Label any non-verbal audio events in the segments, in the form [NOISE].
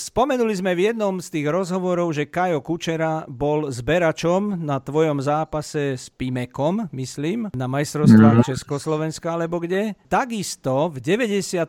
spomenuli sme v jednom z tých rozhovorov, že Kajo Kučera bol zberačom na tvojom zápase s Pimekom, myslím, na majstrovstvách mm. Československa alebo kde. Takisto v 93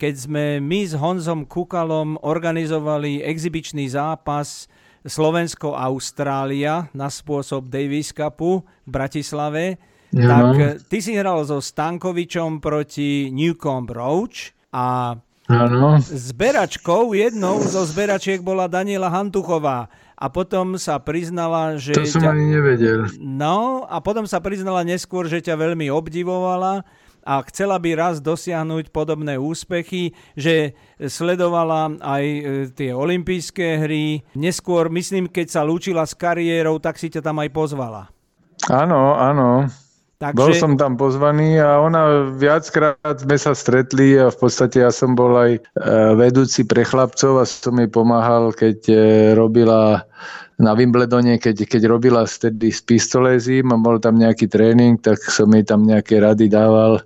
keď sme my s Honzom Kukalom organizovali exibičný zápas Slovensko-Austrália na spôsob Davis Cupu v Bratislave, ja. tak ty si hral so Stankovičom proti Newcomb Roach a Ano. Zberačkou, jednou zo zberačiek bola Daniela Hantuchová. A potom sa priznala, že... To som ťa... ani nevedel. No, a potom sa priznala neskôr, že ťa veľmi obdivovala a chcela by raz dosiahnuť podobné úspechy, že sledovala aj e, tie olympijské hry. Neskôr, myslím, keď sa lúčila s kariérou, tak si ťa tam aj pozvala. Áno, áno. Takže... Bol som tam pozvaný a ona viackrát sme sa stretli a v podstate ja som bol aj e, vedúci pre chlapcov a som jej pomáhal, keď e, robila na Wimbledone, keď, keď robila vtedy s pistolézím a bol tam nejaký tréning, tak som jej tam nejaké rady dával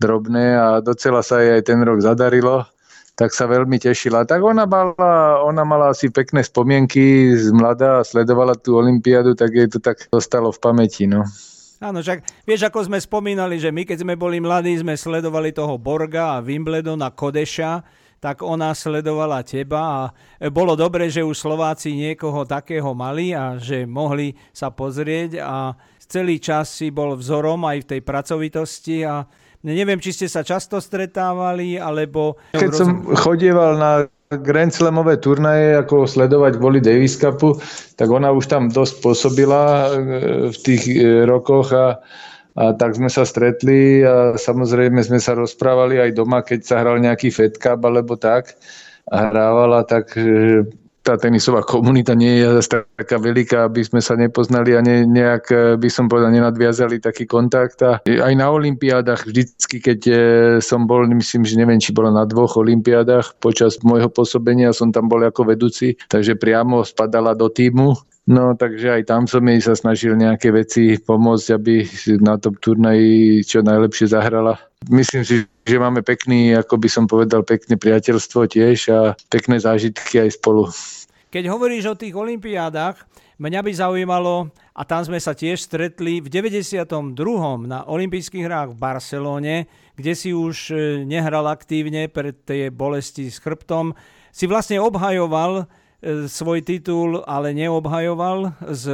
drobné a docela sa jej aj ten rok zadarilo tak sa veľmi tešila. Tak ona mala, ona mala asi pekné spomienky z mladá a sledovala tú olympiádu, tak jej to tak zostalo v pamäti. No. Áno, však vieš, ako sme spomínali, že my keď sme boli mladí, sme sledovali toho Borga a Wimbledon Kodeša, tak ona sledovala teba a bolo dobre, že už Slováci niekoho takého mali a že mohli sa pozrieť a celý čas si bol vzorom aj v tej pracovitosti a neviem, či ste sa často stretávali, alebo... Keď som chodieval na Grand Slamové turnaje, ako sledovať kvôli Davis Cupu, tak ona už tam dosť pôsobila e, v tých e, rokoch a a tak sme sa stretli a samozrejme sme sa rozprávali aj doma, keď sa hral nejaký Fed Cup alebo tak a hrávala, tak e, tá tenisová komunita nie je zase taká veľká, aby sme sa nepoznali a ne, nejak e, by som povedal nenadviazali taký kontakt. A aj na olympiádach vždycky, keď e, som bol, myslím, že neviem, či bolo na dvoch olympiádach počas môjho pôsobenia, som tam bol ako vedúci, takže priamo spadala do týmu No takže aj tam som jej sa snažil nejaké veci pomôcť, aby na tom turnaji čo najlepšie zahrala. Myslím si, že máme pekný, ako by som povedal, pekné priateľstvo tiež a pekné zážitky aj spolu. Keď hovoríš o tých olympiádach, mňa by zaujímalo, a tam sme sa tiež stretli v 92. na olympijských hrách v Barcelóne, kde si už e, nehral aktívne pre tie bolesti s chrbtom, si vlastne obhajoval svoj titul ale neobhajoval z,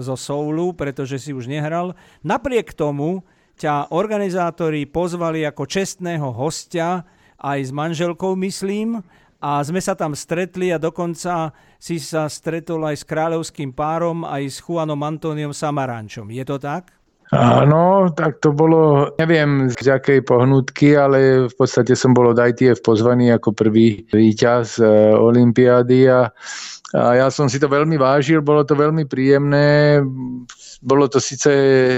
zo Soulu, pretože si už nehral. Napriek tomu ťa organizátori pozvali ako čestného hostia, aj s manželkou myslím, a sme sa tam stretli a dokonca si sa stretol aj s kráľovským párom, aj s Juanom Antóniom Samarančom. Je to tak? Áno, tak to bolo, neviem z akej pohnutky, ale v podstate som bol od ITF pozvaný ako prvý víťaz e, Olympiády a, a ja som si to veľmi vážil, bolo to veľmi príjemné, bolo to síce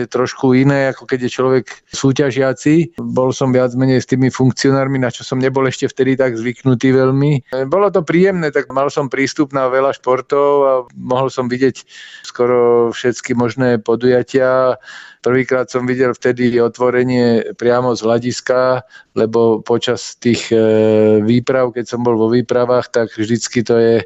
trošku iné, ako keď je človek súťažiaci. Bol som viac menej s tými funkcionármi, na čo som nebol ešte vtedy tak zvyknutý veľmi. Bolo to príjemné, tak mal som prístup na veľa športov a mohol som vidieť skoro všetky možné podujatia Prvýkrát som videl vtedy otvorenie priamo z hľadiska, lebo počas tých e, výprav, keď som bol vo výpravách, tak vždycky to je,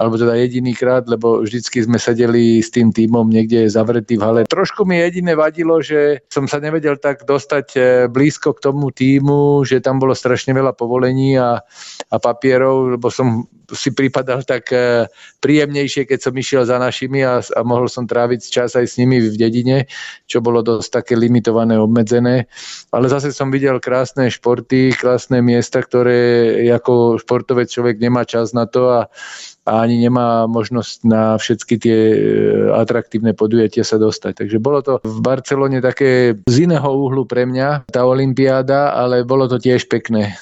alebo teda jediný krát, lebo vždycky sme sedeli s tým týmom niekde zavretý v hale. Trošku mi jediné vadilo, že som sa nevedel tak dostať e, blízko k tomu týmu, že tam bolo strašne veľa povolení a, a papierov, lebo som si pripadal tak e, príjemnejšie, keď som išiel za našimi a, a mohol som tráviť čas aj s nimi v dedine, čo bolo dosť také limitované, obmedzené. Ale zase som videl krásne športy, krásne miesta, ktoré ako športovec človek nemá čas na to a, a ani nemá možnosť na všetky tie e, atraktívne podujatia sa dostať. Takže bolo to v Barcelone také z iného uhlu pre mňa, tá olympiáda, ale bolo to tiež pekné.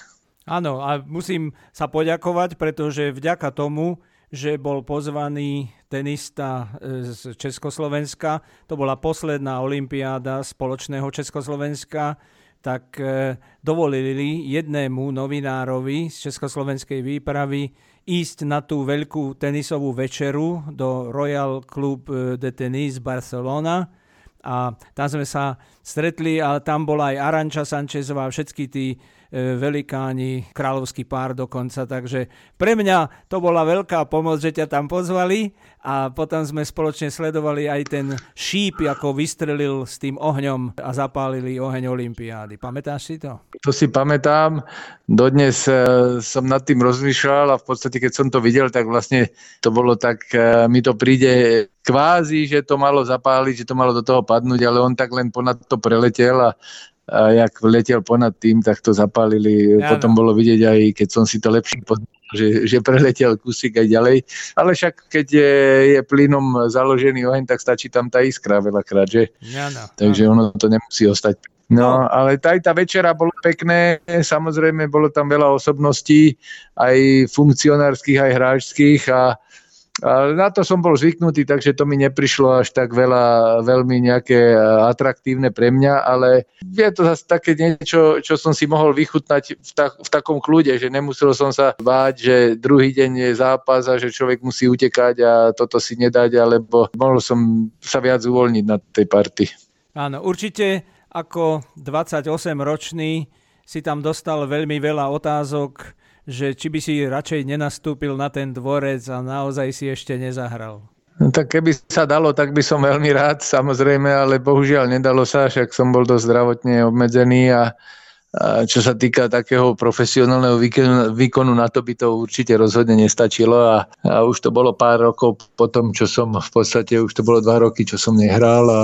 Áno, a musím sa poďakovať, pretože vďaka tomu, že bol pozvaný tenista e, z Československa, to bola posledná olimpiáda spoločného Československa, tak e, dovolili jednému novinárovi z Československej výpravy ísť na tú veľkú tenisovú večeru do Royal Club de Tennis Barcelona. A tam sme sa stretli a tam bola aj Aranča Sančezová, všetky tí velikáni, kráľovský pár dokonca, takže pre mňa to bola veľká pomoc, že ťa tam pozvali a potom sme spoločne sledovali aj ten šíp, ako vystrelil s tým ohňom a zapálili oheň Olympiády. Pamätáš si to? To si pamätám. Dodnes e, som nad tým rozmýšľal a v podstate, keď som to videl, tak vlastne to bolo tak, e, mi to príde kvázi, že to malo zapáliť, že to malo do toho padnúť, ale on tak len ponad to preletel a a jak letel ponad tým, tak to zapálili. Ja, Potom bolo vidieť aj, keď som si to lepšie pozrel, že, že preletel kusík aj ďalej. Ale však keď je, je plynom založený oheň, tak stačí tam tá iskra veľakrát, že? Áno, Takže ono to nemusí ostať. No, no, ale aj tá večera bolo pekné, samozrejme bolo tam veľa osobností, aj funkcionárskych, aj hráčských a na to som bol zvyknutý, takže to mi neprišlo až tak veľa, veľmi nejaké atraktívne pre mňa, ale je to zase také niečo, čo som si mohol vychutnať v, tak, v takom kľude, že nemusel som sa báť, že druhý deň je zápas a že človek musí utekať a toto si nedať, alebo mohol som sa viac uvoľniť na tej party. Áno, určite ako 28-ročný si tam dostal veľmi veľa otázok, že či by si radšej nenastúpil na ten dvorec a naozaj si ešte nezahral. No tak keby sa dalo, tak by som veľmi rád, samozrejme, ale bohužiaľ nedalo sa, však som bol dosť zdravotne obmedzený a, a čo sa týka takého profesionálneho výkonu, výkonu, na to by to určite rozhodne nestačilo a, a už to bolo pár rokov potom, čo som v podstate, už to bolo dva roky, čo som nehral a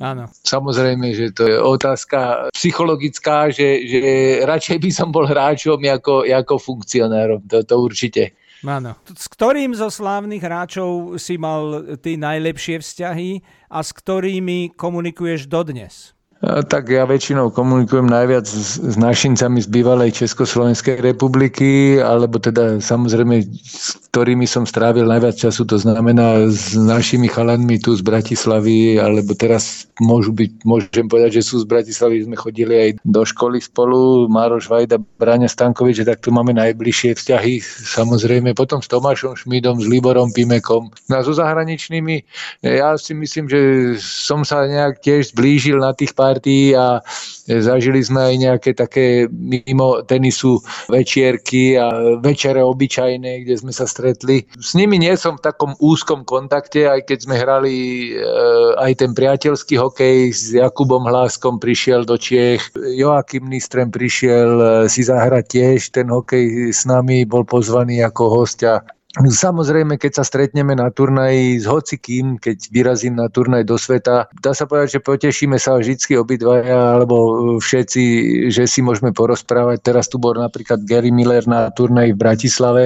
Áno. Samozrejme, že to je otázka psychologická, že, že radšej by som bol hráčom ako, ako funkcionárom. To, to určite. Áno. S ktorým zo slávnych hráčov si mal ty najlepšie vzťahy a s ktorými komunikuješ dodnes? Tak ja väčšinou komunikujem najviac s, s našincami z bývalej Československej republiky, alebo teda samozrejme s ktorými som strávil najviac času, to znamená s našimi chalanmi tu z Bratislavy, alebo teraz môžu byť, môžem povedať, že sú z Bratislavy, sme chodili aj do školy spolu, Mároš Vajda, Bráňa Stankovič, že tak tu máme najbližšie vzťahy, samozrejme, potom s Tomášom Šmidom, s Liborom Pimekom. No a so zahraničnými, ja si myslím, že som sa nejak tiež zblížil na tých pár party a zažili sme aj nejaké také mimo tenisu večierky a večere obyčajné, kde sme sa stretli. S nimi nie som v takom úzkom kontakte, aj keď sme hrali eh, aj ten priateľský hokej s Jakubom Hláskom prišiel do Čiech, Joachim Nistrem prišiel eh, si zahrať tiež ten hokej s nami, bol pozvaný ako hostia Samozrejme, keď sa stretneme na turnaji s hocikým, keď vyrazím na turnaj do sveta, dá sa povedať, že potešíme sa vždy obidvaja, alebo všetci, že si môžeme porozprávať. Teraz tu bol napríklad Gary Miller na turnaji v Bratislave,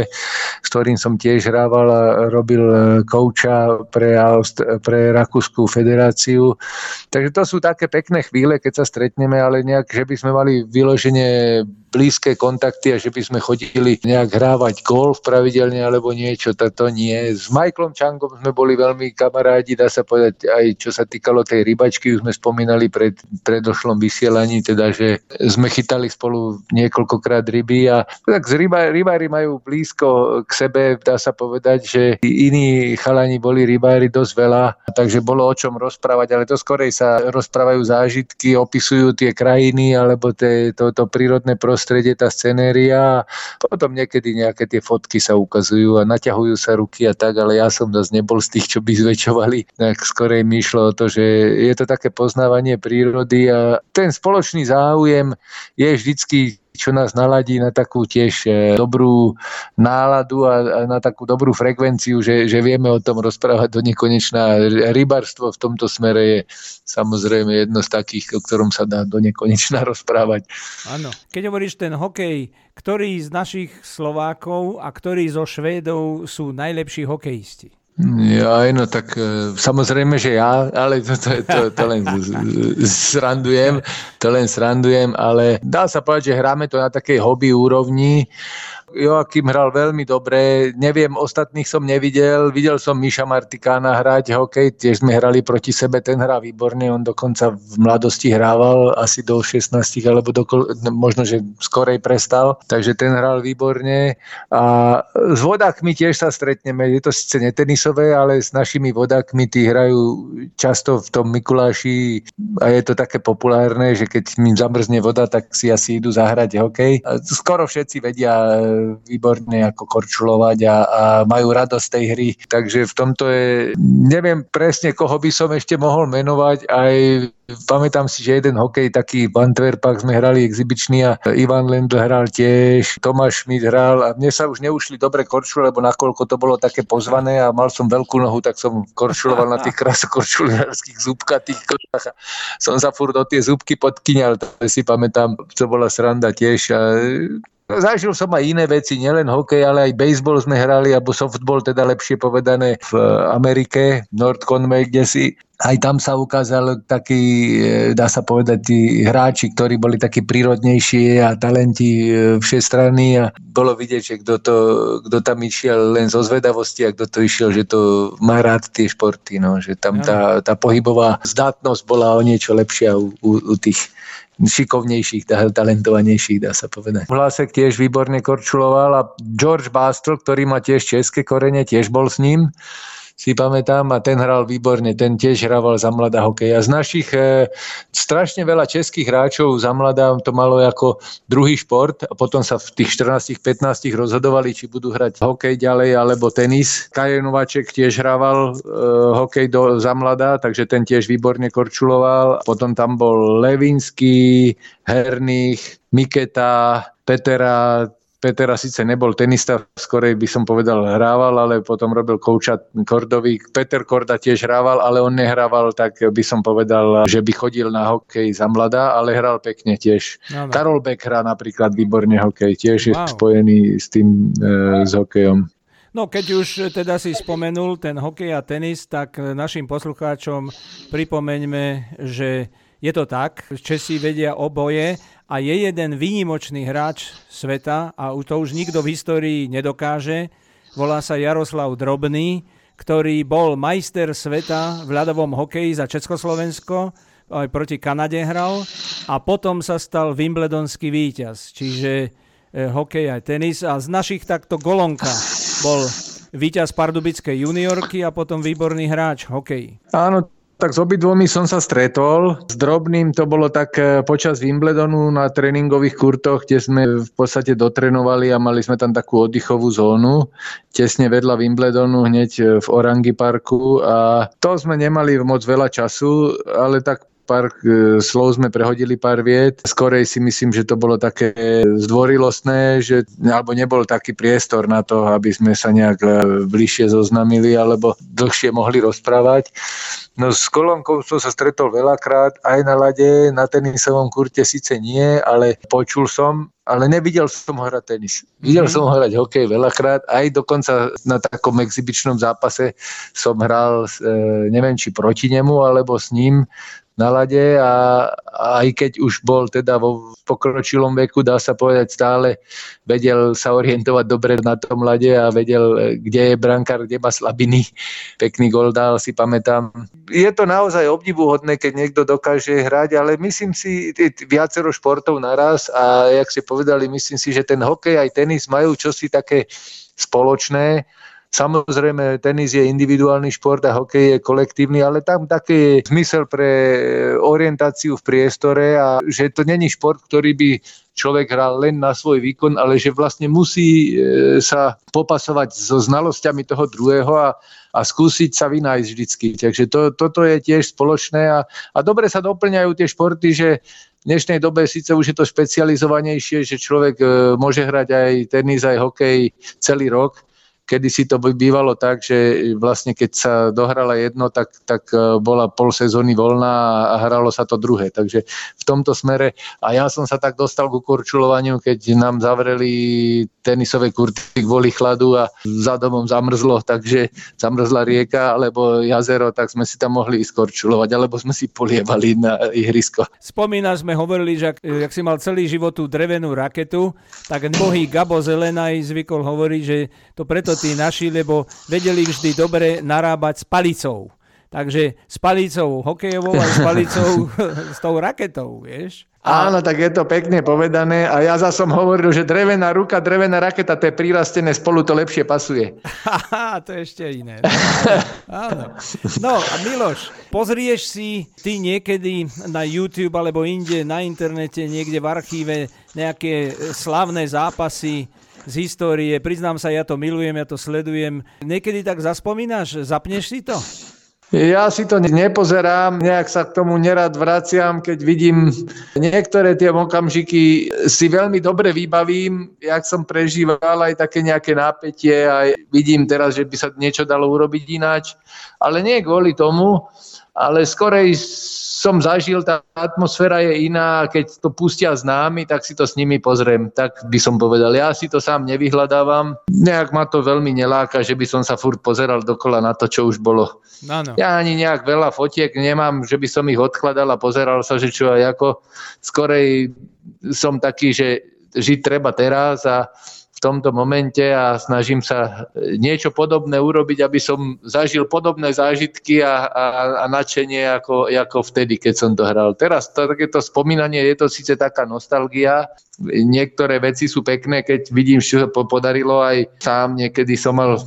s ktorým som tiež hrával a robil kouča pre, Aust- pre Rakúskú federáciu. Takže to sú také pekné chvíle, keď sa stretneme, ale nejak, že by sme mali vyloženie blízke kontakty a že by sme chodili nejak hrávať golf pravidelne alebo niečo, to, nie. S Michaelom Changom sme boli veľmi kamarádi, dá sa povedať aj čo sa týkalo tej rybačky, už sme spomínali pred predošlom vysielaní, teda, že sme chytali spolu niekoľkokrát ryby a tak z ryba, rybári majú blízko k sebe, dá sa povedať, že iní chalani boli rybári dosť veľa, takže bolo o čom rozprávať, ale to skorej sa rozprávajú zážitky, opisujú tie krajiny alebo tie, to, to prírodné prostredie prostredie, tá scenéria. A potom niekedy nejaké tie fotky sa ukazujú a naťahujú sa ruky a tak, ale ja som dosť nebol z tých, čo by zväčšovali, tak skorej mi išlo o to, že je to také poznávanie prírody a ten spoločný záujem je vždycky čo nás naladí na takú tiež e, dobrú náladu a na takú dobrú frekvenciu, že, že vieme o tom rozprávať do nekonečná. Rybarstvo v tomto smere je samozrejme jedno z takých, o ktorom sa dá do nekonečná [LAUGHS] rozprávať. Áno. Keď hovoríš ten hokej, ktorý z našich Slovákov a ktorý zo Švédov sú najlepší hokejisti? Ja, no tak e, samozrejme, že ja, ale to, to, to, to len srandujem, to len srandujem, ale dá sa povedať, že hráme to na takej hobby úrovni Joakim hral veľmi dobre, neviem, ostatných som nevidel, videl som Miša Martikána hrať hokej, tiež sme hrali proti sebe, ten hrá výborne, on dokonca v mladosti hrával asi do 16 alebo do, možno, že skorej prestal, takže ten hral výborne. A s vodákmi tiež sa stretneme, je to síce netenisové, ale s našimi vodákmi tí hrajú často v tom Mikuláši. A je to také populárne, že keď mi zamrzne voda, tak si asi idú zahrať hokej. Skoro všetci vedia výborne ako korčulovať a, a majú radosť tej hry, takže v tomto je, neviem presne, koho by som ešte mohol menovať, aj Pamätám si, že jeden hokej taký v Antwerpách sme hrali exibičný a Ivan Lendl hral tiež, Tomáš Schmidt hral a mne sa už neušli dobre korčule, lebo nakoľko to bolo také pozvané a mal som veľkú nohu, tak som korčuloval na tých krasokorčulárských zúbkatých košách a som sa furt o tie zúbky podkyňal, to si pamätám, to bola sranda tiež a Zažil som aj iné veci, nielen hokej, ale aj baseball sme hrali, alebo softball, teda lepšie povedané v Amerike, North Conway, kde si aj tam sa ukázal taký, e, dá sa povedať, tí hráči, ktorí boli takí prírodnejší a talenti e, všestranní a bolo vidieť, že kto, to, kto tam išiel len zo zvedavosti a kto to išiel, že to má rád tie športy, no, že tam tá, tá pohybová zdatnosť bola o niečo lepšia u, u, u tých šikovnejších, talentovanejších, dá sa povedať. Vlasek tiež výborne korčuloval a George Bastel, ktorý má tiež české korene, tiež bol s ním si pamätám a ten hral výborne, ten tiež hrával za mladá hokej. A z našich e, strašne veľa českých hráčov za mladá to malo ako druhý šport a potom sa v tých 14-15 rozhodovali, či budú hrať hokej ďalej alebo tenis. Kaje Nováček tiež hrával e, hokej do, za mladá, takže ten tiež výborne korčuloval. Potom tam bol Levinsky, Hernich, Miketa, Petera, Petera síce nebol tenista, skorej by som povedal hrával, ale potom robil kouča Kordovi. Peter Korda tiež hrával, ale on nehrával, tak by som povedal, že by chodil na hokej za mladá, ale hral pekne tiež. No, no. Karol Beck hrá napríklad výborne hokej, tiež wow. je spojený s tým e, s hokejom. No keď už teda si spomenul ten hokej a tenis, tak našim poslucháčom pripomeňme, že je to tak, Česi vedia oboje a je jeden výnimočný hráč sveta a to už nikto v histórii nedokáže. Volá sa Jaroslav Drobný, ktorý bol majster sveta v ľadovom hokeji za Československo, aj proti Kanade hral a potom sa stal Wimbledonský víťaz, čiže e, hokej aj tenis a z našich takto Golonka bol víťaz Pardubickej juniorky a potom výborný hráč hokej. Áno, tak s obidvomi som sa stretol. S drobným to bolo tak e, počas Wimbledonu na tréningových kurtoch, kde sme v podstate dotrenovali a mali sme tam takú oddychovú zónu tesne vedľa Wimbledonu hneď e, v Orangi parku a to sme nemali moc veľa času, ale tak pár e, slov sme prehodili pár viet. Skorej si myslím, že to bolo také zdvorilostné, že, alebo nebol taký priestor na to, aby sme sa nejak e, bližšie zoznamili alebo dlhšie mohli rozprávať. No s Kolonkou som sa stretol veľakrát, aj na lade, na tenisovom kurte síce nie, ale počul som, ale nevidel som hrať tenis. Videl mm-hmm. som hrať hokej veľakrát, aj dokonca na takom exibičnom zápase som hral, e, neviem či proti nemu, alebo s ním na lade a, aj keď už bol teda vo pokročilom veku, dá sa povedať stále, vedel sa orientovať dobre na tom lade a vedel, kde je brankár, kde má slabiny. Pekný gol dal, si pamätám. Je to naozaj obdivuhodné, keď niekto dokáže hrať, ale myslím si, viacero športov naraz a jak si povedali, myslím si, že ten hokej aj tenis majú čosi také spoločné Samozrejme, tenis je individuálny šport a hokej je kolektívny, ale tam taký je zmysel pre orientáciu v priestore a že to není šport, ktorý by človek hral len na svoj výkon, ale že vlastne musí e, sa popasovať so znalosťami toho druhého a, a skúsiť sa vynájsť vždycky. Takže to, toto je tiež spoločné a, a dobre sa doplňajú tie športy, že v dnešnej dobe síce už je to špecializovanejšie, že človek e, môže hrať aj tenis, aj hokej celý rok, kedy si to bývalo tak, že vlastne keď sa dohrala jedno, tak, tak e, bola pol sezóny voľná a hralo sa to druhé. Takže v tomto smere, a ja som sa tak dostal ku korčulovaniu, keď nám zavreli tenisové kurty kvôli chladu a za domom zamrzlo, takže zamrzla rieka alebo jazero, tak sme si tam mohli ísť korčulovať, alebo sme si polievali na ihrisko. Spomínaš, sme hovorili, že ak, ak si mal celý život tú drevenú raketu, tak bohý Gabo Zelenaj zvykol hovoriť, že to preto tí naši, lebo vedeli vždy dobre narábať s palicou. Takže s palicou hokejovou a s palicou [LAUGHS] s tou raketou, vieš. A... Áno, tak je to pekne povedané a ja za som hovoril, že drevená ruka, drevená raketa, to je prirastené, spolu to lepšie pasuje. Haha, to je ešte iné. Áno. No a Miloš, pozrieš si ty niekedy na YouTube alebo inde na internete, niekde v archíve nejaké slavné zápasy z histórie. Priznám sa, ja to milujem, ja to sledujem. Niekedy tak zaspomínaš, zapneš si to? Ja si to nepozerám, nejak sa k tomu nerad vraciam, keď vidím niektoré tie okamžiky si veľmi dobre vybavím, jak som prežíval aj také nejaké nápetie a vidím teraz, že by sa niečo dalo urobiť ináč, ale nie kvôli tomu, ale skorej som zažil, tá atmosféra je iná, keď to pustia s námi, tak si to s nimi pozriem. Tak by som povedal, ja si to sám nevyhľadávam. Nejak ma to veľmi neláka, že by som sa furt pozeral dokola na to, čo už bolo. Ano. Ja ani nejak veľa fotiek nemám, že by som ich odkladal a pozeral sa, že čo aj ako. Skorej som taký, že žiť treba teraz a v tomto momente a snažím sa niečo podobné urobiť, aby som zažil podobné zážitky a, a, a nadšenie ako, ako vtedy, keď som to hral. Teraz to, takéto spomínanie je to síce taká nostalgia, niektoré veci sú pekné, keď vidím, čo sa podarilo aj sám, niekedy som mal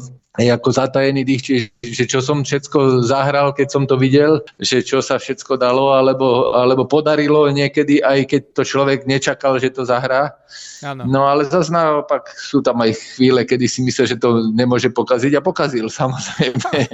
ako zatajený dých, či, že čo som všetko zahral, keď som to videl, že čo sa všetko dalo, alebo, alebo podarilo niekedy, aj keď to človek nečakal, že to zahrá. Ano. No ale zase naopak sú tam aj chvíle, kedy si myslel, že to nemôže pokaziť a pokazil [LAUGHS] samozrejme.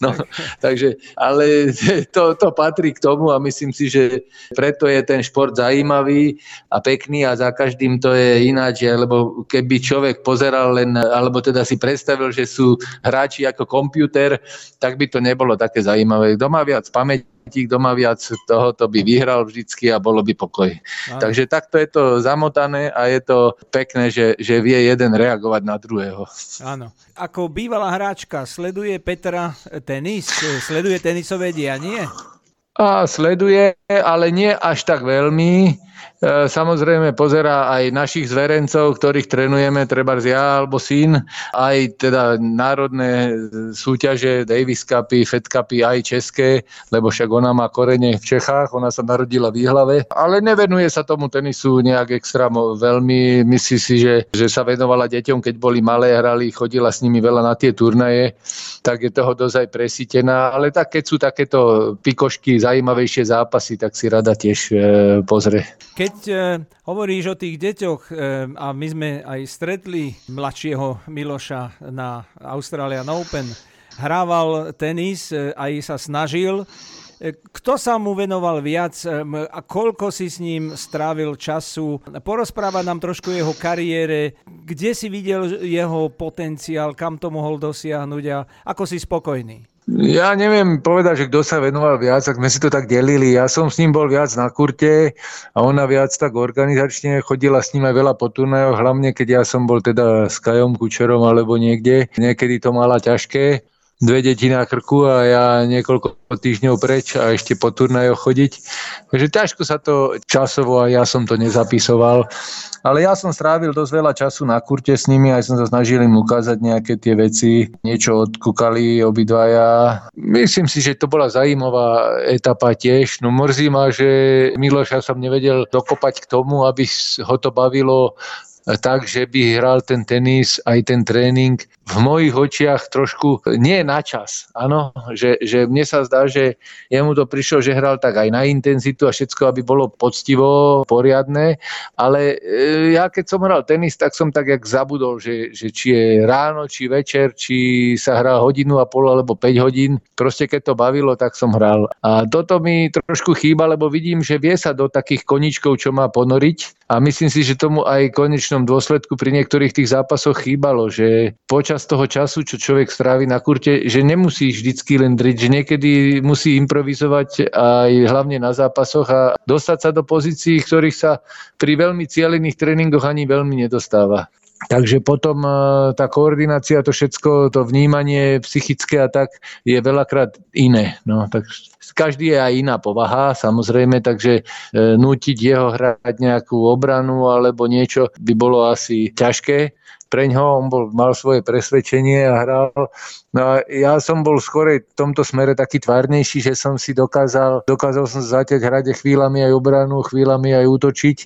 No, takže, ale [LAUGHS] to, to patrí k tomu a myslím si, že preto je ten šport zaujímavý a pekný a za každým to je ináč, lebo keby človek pozeral len, alebo teda si predstavil, že sú hráči ako počítač, tak by to nebolo také zaujímavé. Kto má viac pamäti, kto má viac tohoto by vyhral vždycky a bolo by pokoj. Áno. Takže takto je to zamotané a je to pekné, že, že vie jeden reagovať na druhého. Áno. Ako bývalá hráčka, sleduje Petra tenis? Sleduje tenisové dianie? A sleduje, ale nie až tak veľmi. E, samozrejme pozerá aj našich zverencov, ktorých trenujeme, treba ja alebo syn, aj teda národné súťaže, Davis Cupy, Fed Cupy, aj české, lebo však ona má korene v Čechách, ona sa narodila v Jihlave, ale nevenuje sa tomu tenisu nejak extra veľmi. Myslí si, že, že sa venovala deťom, keď boli malé, hrali, chodila s nimi veľa na tie turnaje, tak je toho dosť aj presítená, ale tak keď sú takéto pikošky, zaujímavejšie zápasy, tak si rada tiež e, pozrie. Keď e, hovoríš o tých deťoch e, a my sme aj stretli mladšieho Miloša na Australian Open, hrával tenis, e, aj sa snažil. Kto sa mu venoval viac a koľko si s ním strávil času? Porozpráva nám trošku jeho kariére, kde si videl jeho potenciál, kam to mohol dosiahnuť a ako si spokojný? Ja neviem povedať, že kto sa venoval viac, ak sme si to tak delili. Ja som s ním bol viac na kurte a ona viac tak organizačne chodila s ním aj veľa po turnajoch, hlavne keď ja som bol teda s Kajom Kučerom alebo niekde. Niekedy to mala ťažké dve deti na krku a ja niekoľko týždňov preč a ešte po turnajoch chodiť. Takže ťažko sa to časovo a ja som to nezapisoval. Ale ja som strávil dosť veľa času na kurte s nimi, aj som sa snažil im ukázať nejaké tie veci. Niečo odkúkali obidvaja. Myslím si, že to bola zaujímavá etapa tiež. No mrzí ma, že Miloša som nevedel dokopať k tomu, aby ho to bavilo tak, že by hral ten tenis, aj ten tréning v mojich očiach trošku nie na čas. Áno, že, že mne sa zdá, že jemu to prišlo, že hral tak aj na intenzitu a všetko, aby bolo poctivo, poriadne, ale e, ja keď som hral tenis, tak som tak jak zabudol, že, že či je ráno, či večer, či sa hrá hodinu a pol alebo 5 hodín. Proste keď to bavilo, tak som hral. A toto mi trošku chýba, lebo vidím, že vie sa do takých koničkov, čo má ponoriť a myslím si, že tomu aj konečno konečnom dôsledku pri niektorých tých zápasoch chýbalo, že počas toho času, čo človek strávi na kurte, že nemusí vždycky len driť, že niekedy musí improvizovať aj hlavne na zápasoch a dostať sa do pozícií, ktorých sa pri veľmi cielených tréningoch ani veľmi nedostáva. Takže potom e, tá koordinácia, to všetko, to vnímanie psychické a tak je veľakrát iné. No, tak každý je aj iná povaha, samozrejme, takže e, nútiť jeho hrať nejakú obranu alebo niečo by bolo asi ťažké pre ňoho, on bol, mal svoje presvedčenie a hral. No a ja som bol skôr v tomto smere taký tvárnejší, že som si dokázal, dokázal som zaťať hrade chvíľami aj obranu, chvíľami aj útočiť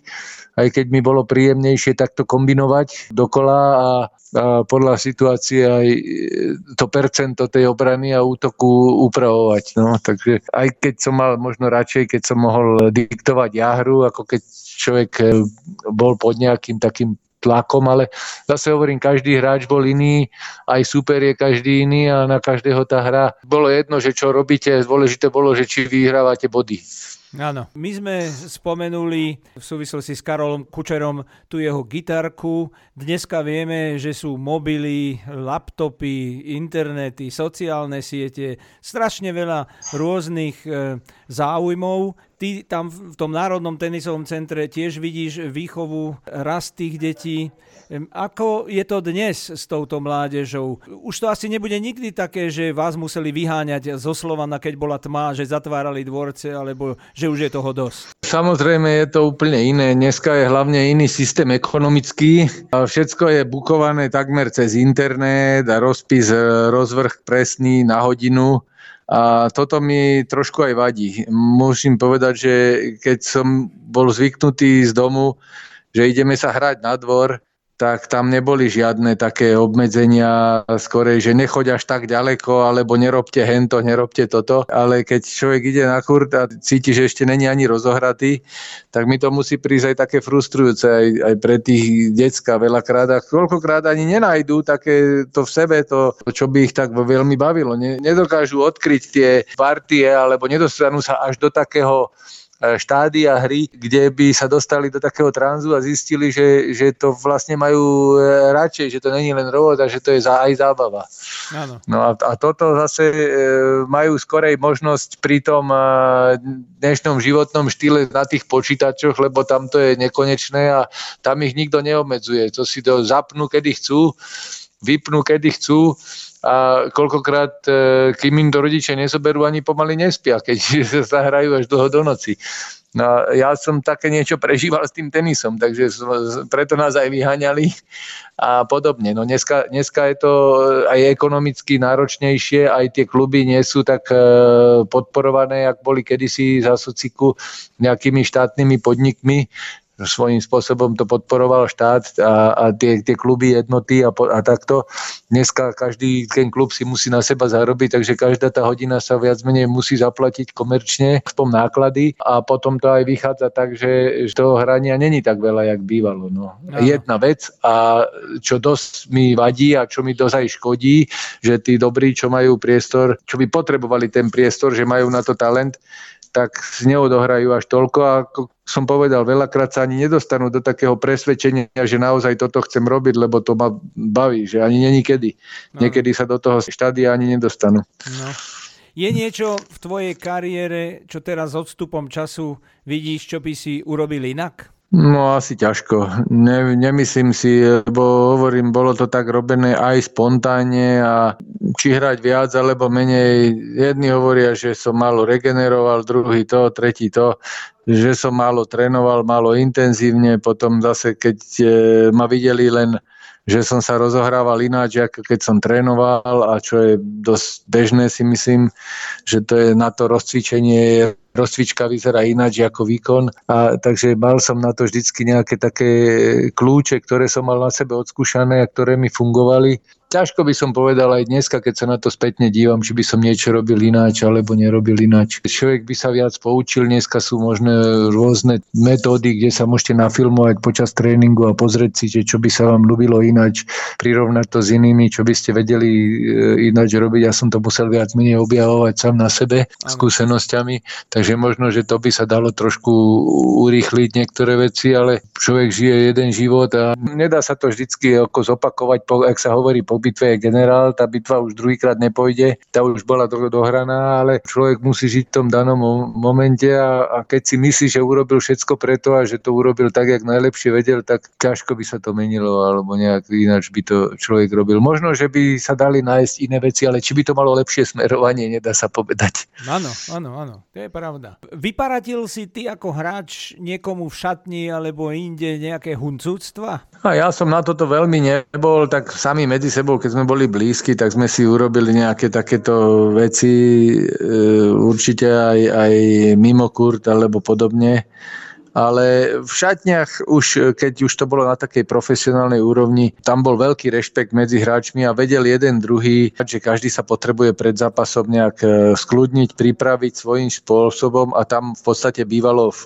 aj keď mi bolo príjemnejšie takto kombinovať dokola a, a podľa situácie aj to percento tej obrany a útoku upravovať. No. Takže aj keď som mal možno radšej, keď som mohol diktovať jahru, ako keď človek e, bol pod nejakým takým tlakom, ale zase hovorím, každý hráč bol iný, aj super je každý iný a na každého tá hra. Bolo jedno, že čo robíte, dôležité bolo, že či vyhrávate body. Áno. My sme spomenuli v súvislosti s Karolom Kučerom tú jeho gitarku. Dneska vieme, že sú mobily, laptopy, internety, sociálne siete, strašne veľa rôznych e, záujmov. Ty tam v tom Národnom tenisovom centre tiež vidíš výchovu, rast tých detí. Ako je to dnes s touto mládežou? Už to asi nebude nikdy také, že vás museli vyháňať zo Slovana, keď bola tma, že zatvárali dvorce, alebo že už je toho dosť. Samozrejme je to úplne iné. Dneska je hlavne iný systém ekonomický. Všetko je bukované takmer cez internet a rozpis, e, rozvrh presný na hodinu. A toto mi trošku aj vadí. Musím povedať, že keď som bol zvyknutý z domu, že ideme sa hrať na dvor, tak tam neboli žiadne také obmedzenia, skorej, že nechoď až tak ďaleko, alebo nerobte hento, nerobte toto, ale keď človek ide na kurt a cíti, že ešte není ani rozohratý, tak mi to musí prísť aj také frustrujúce aj, aj pre tých decka veľakrát a koľkokrát ani nenajdú také to v sebe, to, čo by ich tak veľmi bavilo. Nedokážu odkryť tie partie, alebo nedostanú sa až do takého štádia hry, kde by sa dostali do takého tranzu a zistili, že, že to vlastne majú e, radšej, že to není len robota, že to je aj zábava. Áno. No a, a toto zase e, majú skorej možnosť pri tom dnešnom životnom štýle na tých počítačoch, lebo tam to je nekonečné a tam ich nikto neobmedzuje. To si to zapnú, kedy chcú, vypnú, kedy chcú a koľkokrát, e, kým im to rodičia nezoberú, ani pomaly nespia, keď [LAUGHS] sa hrajú až dlho do noci. No, ja som také niečo prežíval s tým tenisom, takže preto nás aj vyháňali a podobne. No dneska, dneska je to aj ekonomicky náročnejšie, aj tie kluby nie sú tak e, podporované, jak boli kedysi za sociku nejakými štátnymi podnikmi, svojím spôsobom to podporoval štát a, a tie, tie kluby jednoty a, a takto. Dneska každý ten klub si musí na seba zarobiť, takže každá tá hodina sa viac menej musí zaplatiť komerčne, v tom náklady a potom to aj vychádza tak, že, toho hrania není tak veľa, jak bývalo. No. Jedna vec a čo dosť mi vadí a čo mi dosť aj škodí, že tí dobrí, čo majú priestor, čo by potrebovali ten priestor, že majú na to talent, tak neodohrajú až toľko a ako som povedal, veľakrát sa ani nedostanú do takého presvedčenia, že naozaj toto chcem robiť, lebo to ma baví, že ani není kedy. No. Niekedy sa do toho štádia ani nedostanú. No. Je niečo v tvojej kariére, čo teraz odstupom času vidíš, čo by si urobil inak? No asi ťažko. Ne, nemyslím si, lebo hovorím, bolo to tak robené aj spontánne a či hrať viac alebo menej. Jedni hovoria, že som málo regeneroval, druhý to, tretí to, že som málo trénoval, málo intenzívne. Potom zase, keď e, ma videli len že som sa rozohrával ináč, ako keď som trénoval a čo je dosť bežné si myslím, že to je na to rozcvičenie rozcvička vyzerá ináč ako výkon. A, takže mal som na to vždycky nejaké také kľúče, ktoré som mal na sebe odskúšané a ktoré mi fungovali. Ťažko by som povedal aj dneska, keď sa na to spätne dívam, či by som niečo robil ináč alebo nerobil ináč. Človek by sa viac poučil, dneska sú možné rôzne metódy, kde sa môžete nafilmovať počas tréningu a pozrieť si, čo by sa vám ľúbilo ináč, prirovnať to s inými, čo by ste vedeli e, ináč robiť. Ja som to musel viac menej objavovať sám na sebe skúsenosťami, takže možno, že to by sa dalo trošku urýchliť niektoré veci, ale človek žije jeden život a nedá sa to vždycky ako zopakovať, ak sa hovorí po bitve je generál, tá bitva už druhýkrát nepojde, tá už bola do, dohraná, ale človek musí žiť v tom danom momente a, a keď si myslí, že urobil všetko preto a že to urobil tak, jak najlepšie vedel, tak ťažko by sa to menilo alebo nejak ináč by to človek robil. Možno, že by sa dali nájsť iné veci, ale či by to malo lepšie smerovanie, nedá sa povedať. Áno, áno, áno, to je pravda. Vyparatil si ty ako hráč niekomu v šatni alebo inde nejaké huncúctva? A ja som na toto veľmi nebol, tak sami medzi sebou, keď sme boli blízki, tak sme si urobili nejaké takéto veci, e, určite aj, aj mimo kurt alebo podobne ale v šatniach už, keď už to bolo na takej profesionálnej úrovni, tam bol veľký rešpekt medzi hráčmi a vedel jeden druhý, že každý sa potrebuje pred zápasom nejak e, skľudniť, pripraviť svojím spôsobom a tam v podstate bývalo v,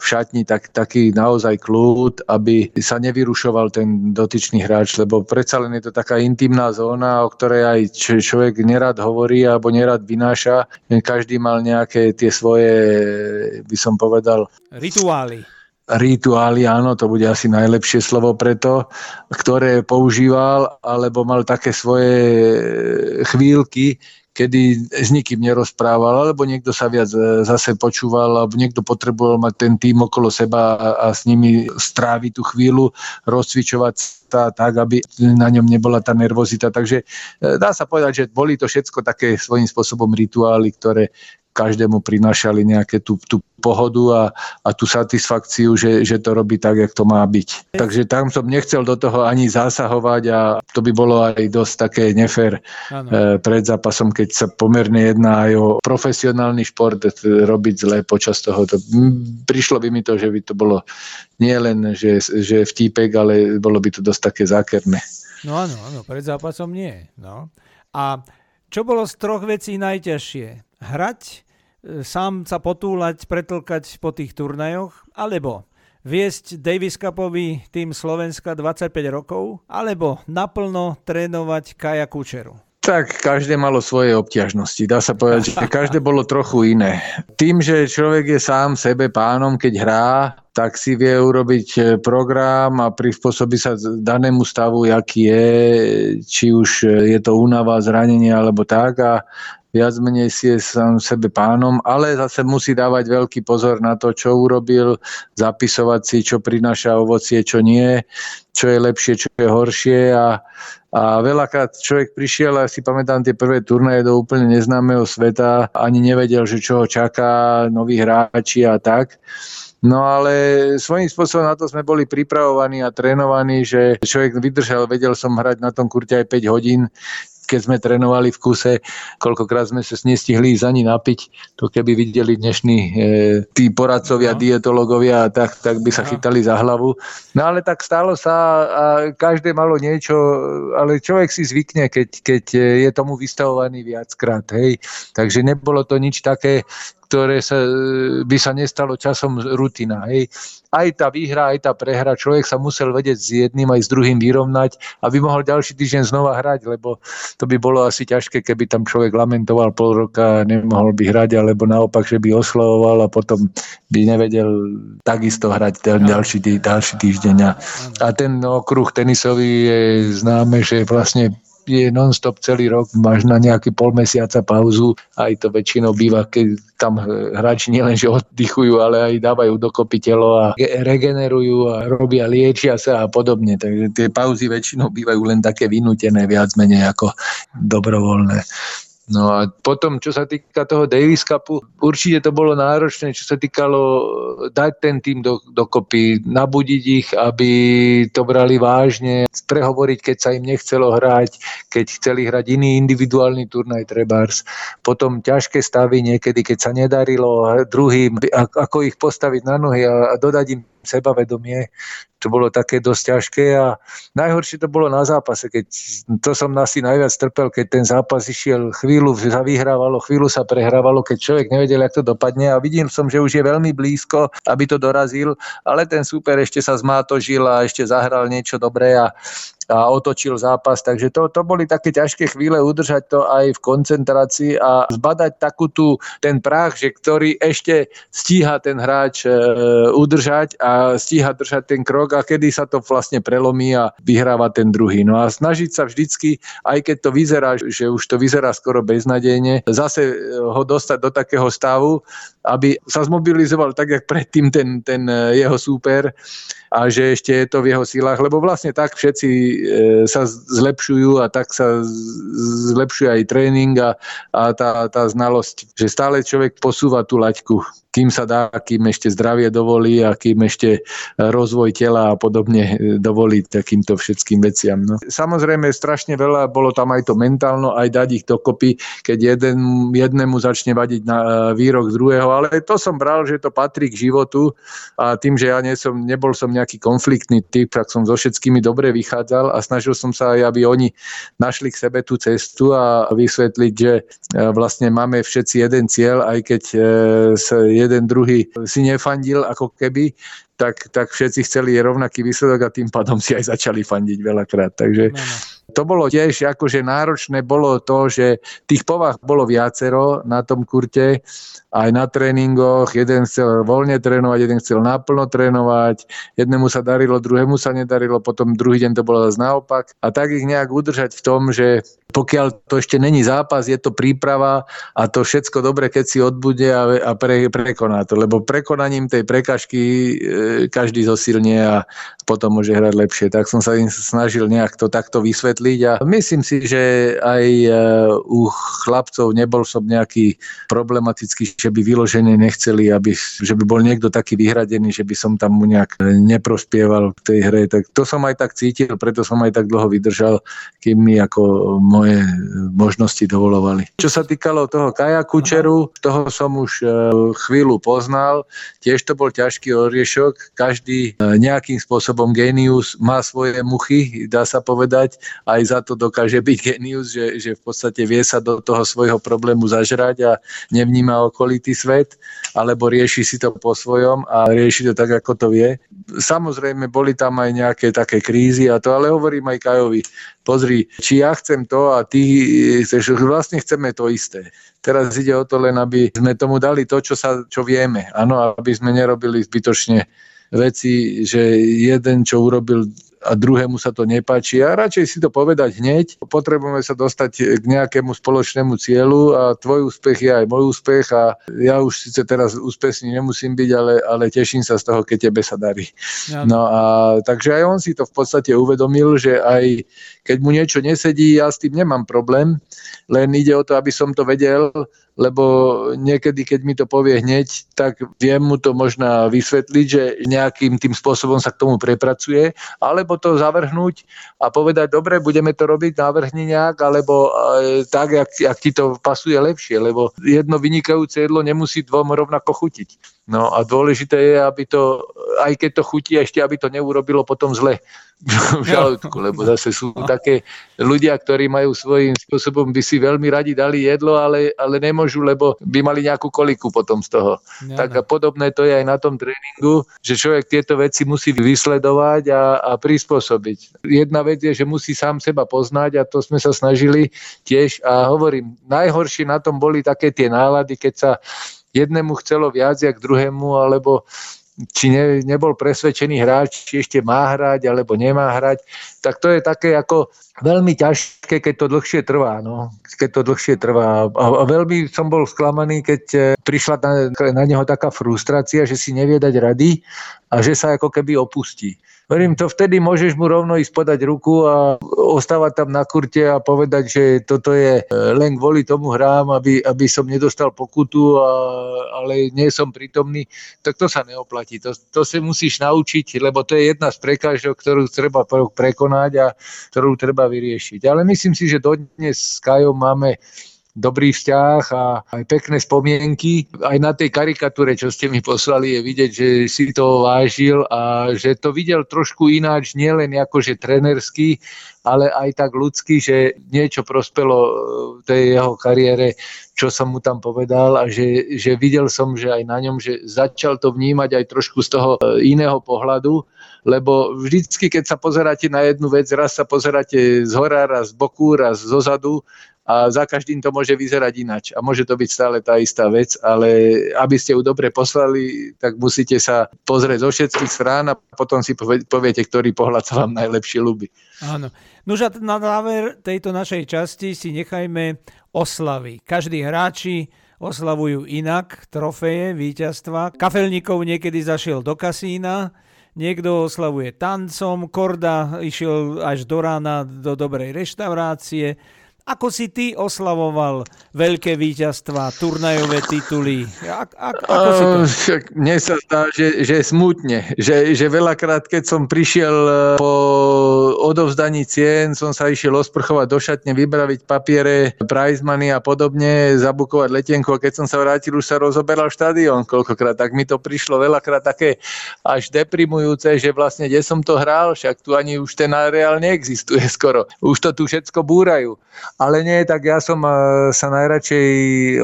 v šatni tak, taký naozaj kľud, aby sa nevyrušoval ten dotyčný hráč, lebo predsa len je to taká intimná zóna, o ktorej aj človek nerad hovorí alebo nerad vynáša. Každý mal nejaké tie svoje, by som povedal, Rituály. Rituály, áno, to bude asi najlepšie slovo preto, ktoré používal, alebo mal také svoje chvíľky, kedy s nikým nerozprával, alebo niekto sa viac e, zase počúval, alebo niekto potreboval mať ten tým okolo seba a, a s nimi stráviť tú chvíľu, rozcvičovať sa tak, aby na ňom nebola tá nervozita. Takže e, dá sa povedať, že boli to všetko také svojím spôsobom rituály, ktoré, každému prinášali nejaké tú, tú pohodu a, a tú satisfakciu, že, že to robí tak, jak to má byť. Takže tam som nechcel do toho ani zasahovať a to by bolo aj dosť také nefér ano. pred zápasom, keď sa pomerne jedná aj o profesionálny šport robiť zle počas toho. To, prišlo by mi to, že by to bolo nie len, že, že vtípek, ale bolo by to dosť také zákerné. No áno, áno, pred zápasom nie. No. A čo bolo z troch vecí najťažšie? Hrať, E, sám sa potúlať, pretlkať po tých turnajoch, alebo viesť Davis Cupový tým Slovenska 25 rokov, alebo naplno trénovať Kaja Kučeru. Tak každé malo svoje obťažnosti. Dá sa povedať, že každé bolo trochu iné. Tým, že človek je sám sebe pánom, keď hrá, tak si vie urobiť e, program a prispôsobí sa danému stavu, aký je, či už je to únava, zranenie alebo tak a viac menej si je sám sebe pánom, ale zase musí dávať veľký pozor na to, čo urobil, zapisovať si, čo prináša ovocie, čo nie, čo je lepšie, čo je horšie a, a veľakrát človek prišiel a si pamätám tie prvé turnaje do úplne neznámeho sveta, ani nevedel, že čo ho čaká, noví hráči a tak. No ale svojím spôsobom na to sme boli pripravovaní a trénovaní, že človek vydržal, vedel som hrať na tom kurte aj 5 hodín, keď sme trénovali v kuse, koľkokrát sme sa nestihli ísť ani napiť, to keby videli dnešní e, tí poradcovia, no. dietologovia, tak, tak by sa no. chytali za hlavu. No ale tak stalo sa a každé malo niečo, ale človek si zvykne, keď, keď je tomu vystavovaný viackrát. Hej. Takže nebolo to nič také, ktoré sa, by sa nestalo časom rutina. Hej. Aj tá výhra, aj tá prehra, človek sa musel vedieť s jedným aj s druhým vyrovnať, aby mohol ďalší týždeň znova hrať, lebo to by bolo asi ťažké, keby tam človek lamentoval pol roka a nemohol by hrať, alebo naopak, že by oslovoval a potom by nevedel takisto hrať ten ďalší, tý, ďalší týždeň. A, a ten okruh tenisový je známe, že vlastne je non-stop celý rok, máš na nejaký pol mesiaca pauzu, aj to väčšinou býva, keď tam hráči nielen, že oddychujú, ale aj dávajú dokopy telo a regenerujú a robia, liečia sa a podobne. Takže tie pauzy väčšinou bývajú len také vynútené, viac menej ako dobrovoľné. No a potom, čo sa týka toho Davis Cupu, určite to bolo náročné, čo sa týkalo eh, dať ten tým do, dokopy, nabudiť ich, aby to brali vážne, prehovoriť, keď sa im nechcelo hrať, keď chceli hrať iný individuálny turnaj trebárs. Potom ťažké stavy niekedy, keď sa nedarilo druhým, ako ich postaviť na nohy a, a dodať im sebavedomie, to bolo také dosť ťažké a najhoršie to bolo na zápase, keď to som asi najviac trpel, keď ten zápas išiel chvíľu sa vyhrávalo, chvíľu sa prehrávalo, keď človek nevedel, ako to dopadne a videl som, že už je veľmi blízko, aby to dorazil, ale ten super ešte sa zmátožil a ešte zahral niečo dobré a a otočil zápas. Takže to, to boli také ťažké chvíle udržať to aj v koncentrácii a zbadať takú tú, ten prach, že ktorý ešte stíha ten hráč e, udržať a stíha držať ten krok a kedy sa to vlastne prelomí a vyhráva ten druhý. No a snažiť sa vždycky, aj keď to vyzerá, že už to vyzerá skoro beznadejne, zase ho dostať do takého stavu, aby sa zmobilizoval tak, jak predtým ten, ten e, jeho súper a že ešte je to v jeho silách, lebo vlastne tak všetci e, sa zlepšujú a tak sa zlepšuje aj tréning a, a tá, tá znalosť, že stále človek posúva tú laťku kým sa dá, kým ešte zdravie dovolí a kým ešte rozvoj tela a podobne dovolí takýmto všetkým veciam. No. Samozrejme, strašne veľa, bolo tam aj to mentálno, aj dať ich dokopy, keď jeden, jednému začne vadiť na výrok druhého, ale to som bral, že to patrí k životu a tým, že ja nie som, nebol som nejaký konfliktný typ, tak som so všetkými dobre vychádzal a snažil som sa aj, aby oni našli k sebe tú cestu a vysvetliť, že e, vlastne máme všetci jeden cieľ, aj keď e, sa jeden druhý si nefandil ako keby, tak, tak všetci chceli rovnaký výsledok a tým pádom si aj začali fandiť veľakrát. Takže to bolo tiež akože náročné, bolo to, že tých povah bolo viacero na tom kurte, aj na tréningoch, jeden chcel voľne trénovať, jeden chcel naplno trénovať, jednému sa darilo, druhému sa nedarilo, potom druhý deň to bolo zase naopak. A tak ich nejak udržať v tom, že pokiaľ to ešte není zápas, je to príprava a to všetko dobre, keď si odbude a, a pre, prekoná to. Lebo prekonaním tej prekažky e, každý zosilnie a potom môže hrať lepšie. Tak som sa im snažil nejak to takto vysvetliť a myslím si, že aj e, u chlapcov nebol som nejaký problematický, že by vyložene nechceli, aby, že by bol niekto taký vyhradený, že by som tam mu nejak neprospieval v tej hre. Tak to som aj tak cítil, preto som aj tak dlho vydržal, kým mi ako moje možnosti dovolovali. Čo sa týkalo toho Kaja Kučeru, toho som už e, chvíľu poznal, tiež to bol ťažký oriešok, každý e, nejakým spôsobom genius má svoje muchy, dá sa povedať, aj za to dokáže byť genius, že, že v podstate vie sa do toho svojho problému zažrať a nevníma okolitý svet, alebo rieši si to po svojom a rieši to tak, ako to vie. Samozrejme, boli tam aj nejaké také krízy a to, ale hovorím aj Kajovi, pozri, či ja chcem to a ty chceš, vlastne chceme to isté. Teraz ide o to len, aby sme tomu dali to, čo, sa, čo vieme. Áno, aby sme nerobili zbytočne veci, že jeden, čo urobil a druhému sa to nepáči. A radšej si to povedať hneď. Potrebujeme sa dostať k nejakému spoločnému cieľu a tvoj úspech je aj môj úspech a ja už síce teraz úspešný nemusím byť, ale, ale teším sa z toho, keď tebe sa darí. Ja. No a takže aj on si to v podstate uvedomil, že aj keď mu niečo nesedí, ja s tým nemám problém, len ide o to, aby som to vedel lebo niekedy, keď mi to povie hneď, tak viem mu to možno vysvetliť, že nejakým tým spôsobom sa k tomu prepracuje, alebo to zavrhnúť a povedať, dobre, budeme to robiť, navrhni nejak, alebo e, tak, jak, jak ti to pasuje lepšie, lebo jedno vynikajúce jedlo nemusí dvom rovnako chutiť. No a dôležité je, aby to, aj keď to chutí, ešte aby to neurobilo potom zle [LAUGHS] žalúdku, lebo zase sú také ľudia, ktorí majú svojím spôsobom, by si veľmi radi dali jedlo, ale, ale nemôžu, lebo by mali nejakú koliku potom z toho. Ja, tak a podobné to je aj na tom tréningu, že človek tieto veci musí vysledovať a, a prispôsobiť. Jedna vec je, že musí sám seba poznať a to sme sa snažili tiež a hovorím, najhoršie na tom boli také tie nálady, keď sa jednému chcelo viac, jak druhému, alebo či ne, nebol presvedčený hráč, či ešte má hrať, alebo nemá hrať, tak to je také ako veľmi ťažké, keď to dlhšie trvá. No. Keď to dlhšie trvá. A, a veľmi som bol sklamaný, keď e, prišla na, na neho taká frustrácia, že si nevie dať rady a že sa ako keby opustí. Verím, to vtedy môžeš mu rovno ísť podať ruku a ostávať tam na kurte a povedať, že toto je e, len kvôli tomu hrám, aby, aby som nedostal pokutu, a, ale nie som prítomný, tak to sa neoplatí. To, to sa musíš naučiť, lebo to je jedna z prekážok, ktorú treba prekonať a ktorú treba vyriešiť. Ale myslím si, že dodnes s Kajom máme dobrý vzťah a aj pekné spomienky. Aj na tej karikatúre, čo ste mi poslali, je vidieť, že si to vážil a že to videl trošku ináč, nielen akože trenerský, ale aj tak ľudský, že niečo prospelo v tej jeho kariére, čo som mu tam povedal a že, že videl som, že aj na ňom, že začal to vnímať aj trošku z toho e, iného pohľadu, lebo vždycky, keď sa pozeráte na jednu vec, raz sa pozeráte z hora, raz z boku, raz zo zadu a za každým to môže vyzerať inač a môže to byť stále tá istá vec, ale aby ste ju dobre poslali, tak musíte sa pozrieť zo všetkých strán a potom si poviete, ktorý pohľad sa vám najlepšie ľúbi. Áno. No a na záver tejto našej časti si nechajme oslavy. Každí hráči oslavujú inak trofeje, víťazstva. Kafelníkov niekedy zašiel do kasína, niekto oslavuje tancom, Korda išiel až do rána do dobrej reštaurácie, ako si ty oslavoval veľké víťazstva, turnajové tituly? Ak, ak, ako si to? Mne sa zdá, že, že smutne. Že, že veľakrát, keď som prišiel e, po odovzdaní cien, som sa išiel osprchovať do šatne, vybraviť papiere, prize money a podobne, zabukovať letenku a keď som sa vrátil, už sa rozoberal štadión koľkokrát. Tak mi to prišlo veľakrát také až deprimujúce, že vlastne kde som to hral, však tu ani už ten areál neexistuje [LAUGHS] skoro. Už to tu všetko búrajú. Ale nie, tak ja som eh, sa najradšej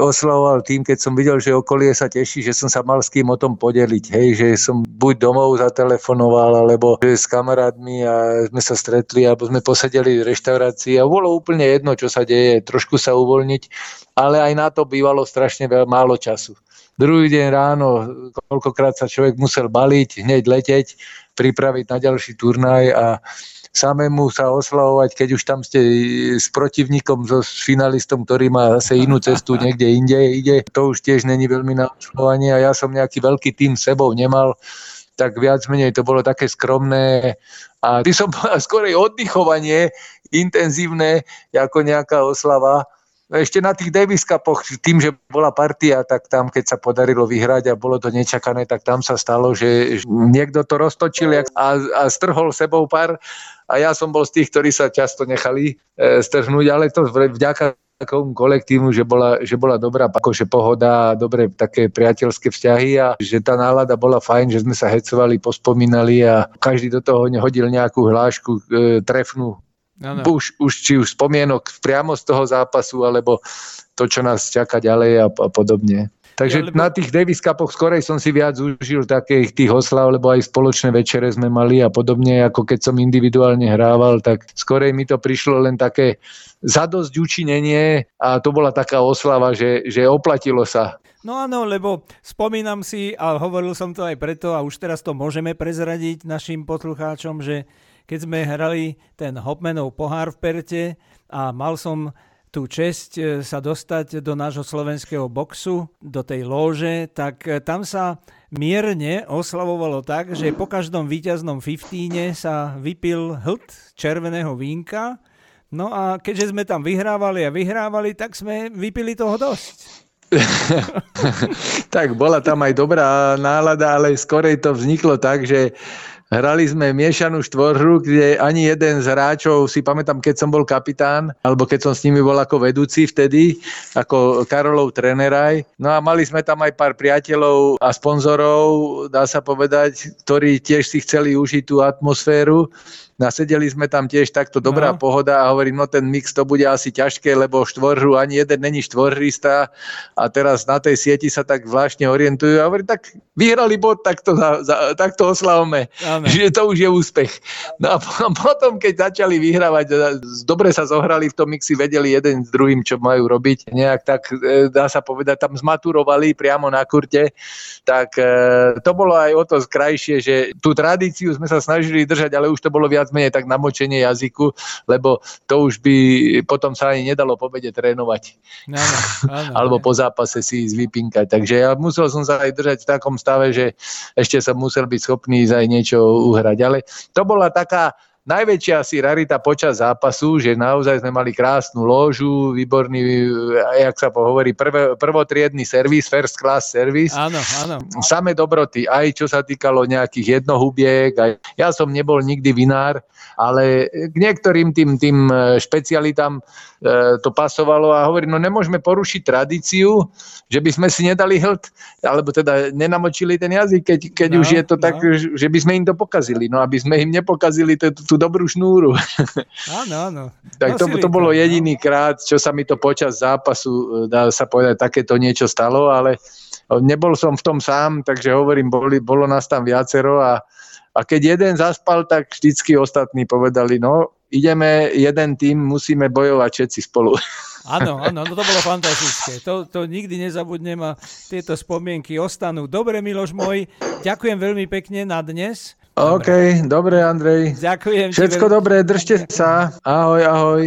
oslavoval tým, keď som videl, že okolie sa teší, že som sa mal s kým o tom podeliť. Hej, že som buď domov zatelefonoval, alebo že s kamarátmi a sme sa stretli, alebo sme posedeli v reštaurácii a bolo úplne jedno, čo sa deje, trošku sa uvoľniť, ale aj na to bývalo strašne veľa málo času. Druhý deň ráno, koľkokrát sa človek musel baliť, hneď leteť, pripraviť na ďalší turnaj a samému sa oslavovať, keď už tam ste s protivníkom, so s finalistom, ktorý má zase inú cestu [LAUGHS] niekde inde ide, to už tiež není veľmi na oslavovanie a ja som nejaký veľký tým sebou nemal, tak viac menej to bolo také skromné a [LAUGHS] ty som skorej oddychovanie intenzívne ako nejaká oslava No ešte na tých Davis Cupoch, tým, že bola partia, tak tam, keď sa podarilo vyhrať a bolo to nečakané, tak tam sa stalo, že niekto to roztočil a, a strhol sebou pár. A ja som bol z tých, ktorí sa často nechali e, strhnúť, ale to vďaka takomu kolektívu, že bola, že bola dobrá akože pohoda, dobré také priateľské vzťahy a že tá nálada bola fajn, že sme sa hecovali, pospomínali a každý do toho hodil nejakú hlášku e, trefnú Ano. Už, už, či už spomienok priamo z toho zápasu, alebo to, čo nás čaká ďalej a, a podobne. Takže ja, lebo... na tých Davis Cupoch skorej som si viac užil takých tých oslav, lebo aj spoločné večere sme mali a podobne, ako keď som individuálne hrával, tak skorej mi to prišlo len také zadosť učinenie a to bola taká oslava, že, že oplatilo sa. No áno, lebo spomínam si, a hovoril som to aj preto, a už teraz to môžeme prezradiť našim poslucháčom, že keď sme hrali ten Hopmanov pohár v Perte a mal som tú čest e, sa dostať do nášho slovenského boxu, do tej lóže, tak e, tam sa mierne oslavovalo tak, že po každom víťaznom 15 sa vypil hlt červeného vínka. No a keďže sme tam vyhrávali a vyhrávali, tak sme vypili toho dosť. [LAUGHS] tak bola tam aj dobrá nálada, ale skorej to vzniklo tak, že Hrali sme miešanú štvorhru, kde ani jeden z hráčov, si pamätám, keď som bol kapitán, alebo keď som s nimi bol ako vedúci vtedy, ako Karolov treneraj. No a mali sme tam aj pár priateľov a sponzorov, dá sa povedať, ktorí tiež si chceli užiť tú atmosféru Nasedeli sme tam tiež takto dobrá no. pohoda a hovorím, no ten mix to bude asi ťažké, lebo štvorhru ani jeden není štvorhrista a teraz na tej sieti sa tak zvláštne orientujú a hovorím, tak vyhrali bod, tak to, za, za, tak to oslavme, že to už je úspech. No a [LAUGHS] potom, keď začali vyhrávať, dobre sa zohrali v tom mixi, vedeli jeden s druhým, čo majú robiť, nejak tak, e, dá sa povedať, tam zmaturovali priamo na kurte, tak e, to bolo aj o to krajšie, že tú tradíciu sme sa snažili držať, ale už to bolo viac viac menej tak namočenie jazyku, lebo to už by potom sa ani nedalo po bede trénovať. Áno, [LAUGHS] áno, Alebo po zápase si ísť vypinkať. Takže ja musel som sa aj držať v takom stave, že ešte som musel byť schopný aj niečo uhrať. Ale to bola taká najväčšia asi rarita počas zápasu, že naozaj sme mali krásnu lóžu, výborný, jak sa pohovorí, prv, prvotriedný servis, first class servis. Áno, áno. Same dobroty, aj čo sa týkalo nejakých jednohubiek. Aj, ja som nebol nikdy vinár, ale k niektorým tým, tým e, špecialitám e, to pasovalo a hovorí, no nemôžeme porušiť tradíciu, že by sme si nedali hlt, alebo teda nenamočili ten jazyk, keď, keď no, už je to no. tak, že by sme im to pokazili, no aby sme im nepokazili tú, tú dobrú šnúru. Áno, áno. tak to, to bolo no. jediný krát, čo sa mi to počas zápasu, e, dá sa povedať, takéto niečo stalo, ale nebol som v tom sám, takže hovorím, boli, bolo nás tam viacero a a keď jeden zaspal, tak vždycky ostatní povedali, no ideme jeden tým, musíme bojovať všetci spolu. Áno, [LAUGHS] áno, no to bolo fantastické. To, to nikdy nezabudnem a tieto spomienky ostanú. Dobre, Miloš môj, ďakujem veľmi pekne na dnes. OK, dobre Andrej. Ďakujem. Všetko dobré, držte sa. Ahoj, ahoj.